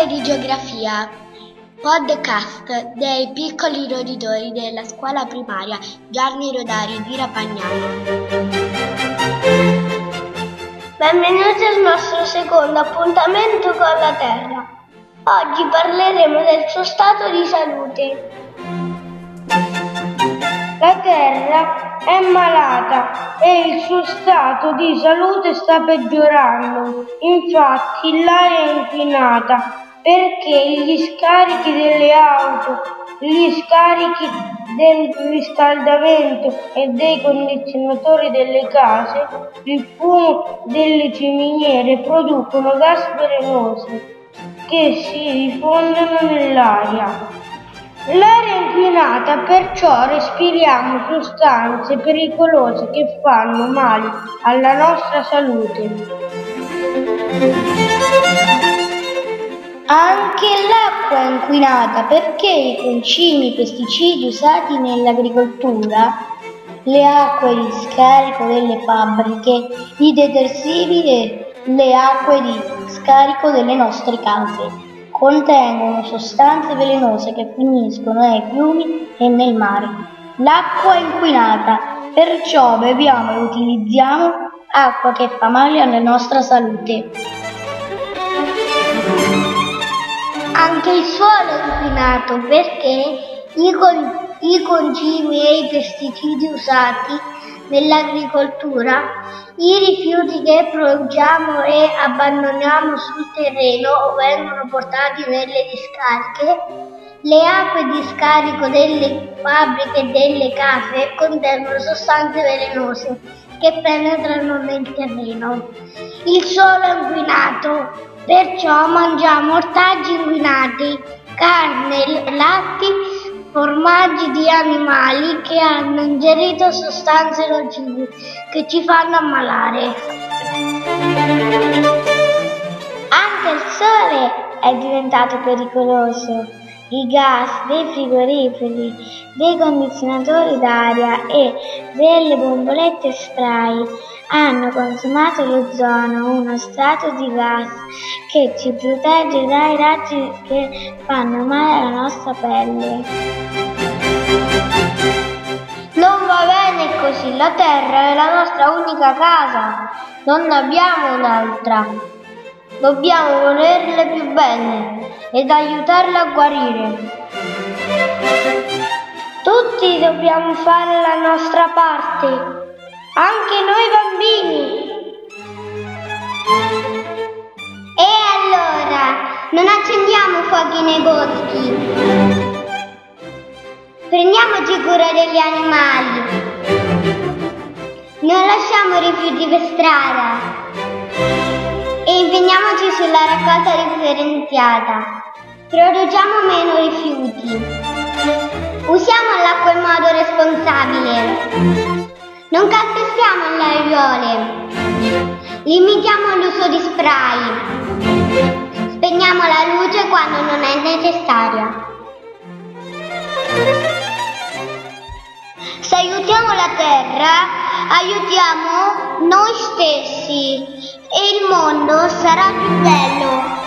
Storie di geografia, podcast dei piccoli roditori della scuola primaria Gianni Rodari di Rapagnano. Benvenuti al nostro secondo appuntamento con la Terra. Oggi parleremo del suo stato di salute. La Terra è malata e il suo stato di salute sta peggiorando. Infatti l'aria è inquinata perché gli scarichi delle auto, gli scarichi del riscaldamento e dei condizionatori delle case, il fumo delle ciminiere producono gas velenosi che si diffondono nell'aria. L'aria inquinata, perciò respiriamo sostanze pericolose che fanno male alla nostra salute. Anche l'acqua è inquinata perché i concimi i pesticidi usati nell'agricoltura, le acque di scarico delle fabbriche, i detersivi e le acque di scarico delle nostre case contengono sostanze velenose che finiscono nei fiumi e nel mare. L'acqua è inquinata, perciò beviamo e utilizziamo acqua che fa male alla nostra salute. Anche il suolo è inquinato perché i, con- i concimi e i pesticidi usati nell'agricoltura, i rifiuti che produciamo e abbandoniamo sul terreno o vengono portati nelle discariche, le acque di scarico delle fabbriche e delle case contengono sostanze velenose che penetrano nel terreno. Il suolo è inquinato, perciò mangiamo ortaggi inquinati, carne, latti, formaggi di animali che hanno ingerito sostanze nocive che ci fanno ammalare. Anche il sole è diventato pericoloso. I gas dei frigoriferi, dei condizionatori d'aria e delle bombolette spray hanno consumato l'ozono, uno strato di gas che ci protegge dai raggi che fanno male alla nostra pelle. Non va bene così, la Terra è la nostra unica casa, non ne abbiamo un'altra. Dobbiamo volerle più bene ed aiutarle a guarire. Tutti dobbiamo fare la nostra parte, anche noi bambini. E allora, non accendiamo fuochi nei boschi. Prendiamoci cura degli animali. Non lasciamo rifiuti per strada. Impegniamoci sulla raccolta differenziata. Produciamo meno rifiuti. Usiamo l'acqua in modo responsabile. Non calpestiamo le aiuole. Limitiamo l'uso di spray. Spegniamo la luce quando non è necessaria. Se aiutiamo la Terra, aiutiamo noi stessi e il mondo sarà più bello.